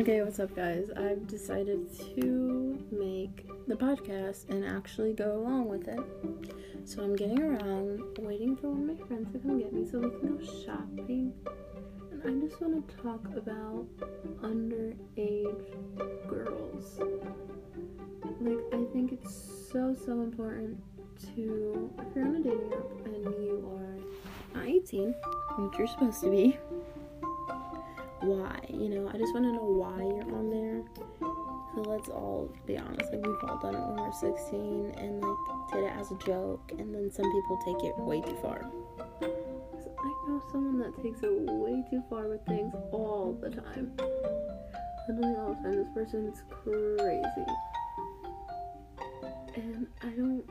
Okay, what's up, guys? I've decided to make the podcast and actually go along with it. So I'm getting around, waiting for one of my friends to come get me so we can go shopping. And I just want to talk about underage girls. Like, I think it's so, so important to, if you're on a dating app and you are not 18, which you're supposed to be, why. You know, I just want to know why you're on there. So let's all be honest. Like we've all done it when we're 16 and like did it as a joke, and then some people take it way too far. So I know someone that takes it way too far with things all the time. Literally all the time. This person's crazy. And I don't.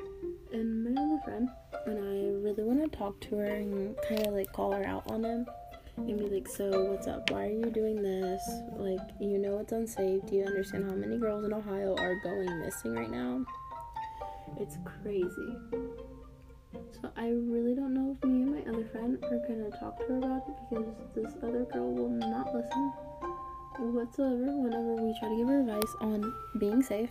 And my other friend, and I really want to talk to her and kind of like call her out on him and be like, so what's up? Why are you doing this? Like, you know it's unsafe. Do you understand how many girls in Ohio are going missing right now? It's crazy. So I really don't know if me and my other friend are gonna talk to her about it because this other girl will not listen whatsoever whenever we try to give her advice on being safe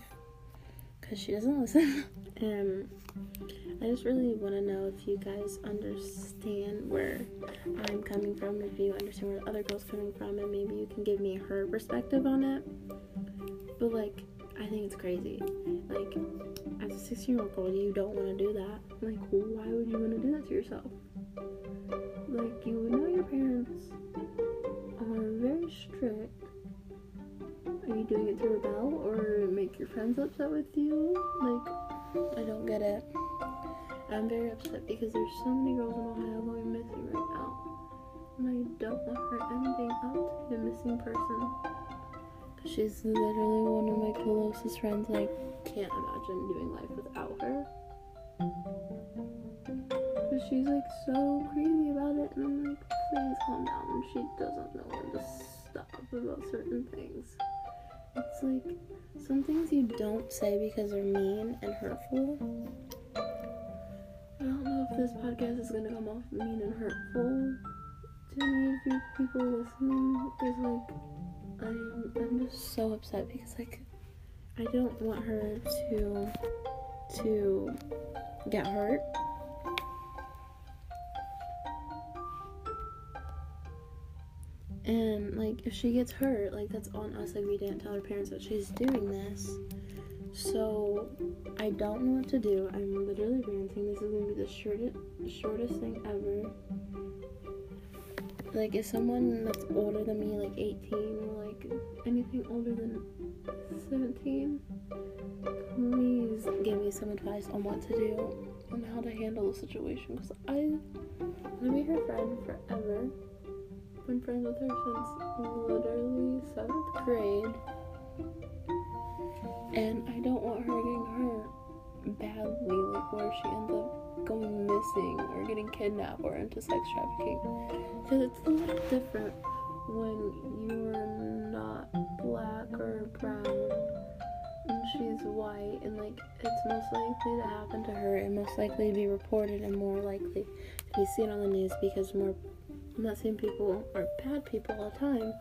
because she doesn't listen. and um, I just really want to know if you guys understand where I'm coming from, if you understand where the other girl's coming from, and maybe you can give me her perspective on it. But like, I think it's crazy. Like, as a 16 year old girl, you don't want to do that. Like, why would you want to do that to yourself? Like, you know your parents are very strict. Are you doing it to rebel or make your friends upset with you? Like, I don't get it. I'm very upset because there's so many girls in Ohio going missing right now. And I don't want her ending up to be a missing person. She's literally one of my closest friends. and I can't imagine doing life without her. Cause she's like so crazy about it and I'm like, please calm down. She doesn't know when to stop about certain things. It's like some things you don't say because they're mean and hurtful this podcast is gonna come off mean and hurtful to any of you people listening. Because like, I'm I'm just so upset because like, I don't want her to to get hurt. And like, if she gets hurt, like that's on us. Like we didn't tell her parents that she's doing this. So I don't know what to do. I'm literally ranting. This is gonna be the shortest shortest thing ever. Like if someone that's older than me, like 18, or like anything older than 17, please give me some advice on what to do and how to handle the situation. Because I want to be her friend forever. Been friends with her since literally seventh grade and I badly, like where she ends up going missing or getting kidnapped or into sex trafficking. Because it's a little different when you're not black or brown and she's white, and like it's most likely to happen to her and most likely to be reported and more likely to be seen on the news because more. I'm not saying people are bad people all the time.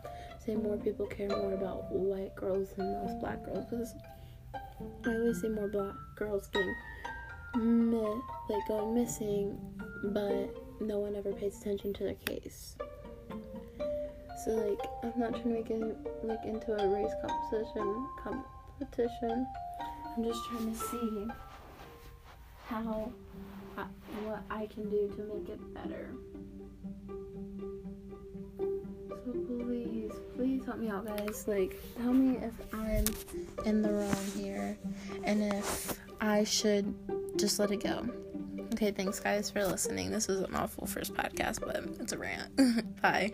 Saying more people care more about white girls than most black girls because I always see more black girls getting like going missing, but no one ever pays attention to their case. So like, I'm not trying to make it like into a race competition. Competition. I'm just trying to see how I, what I can do to make it better. So please help me out, guys. Like, tell me if I'm in the wrong here and if I should just let it go. Okay, thanks, guys, for listening. This is an awful first podcast, but it's a rant. Bye.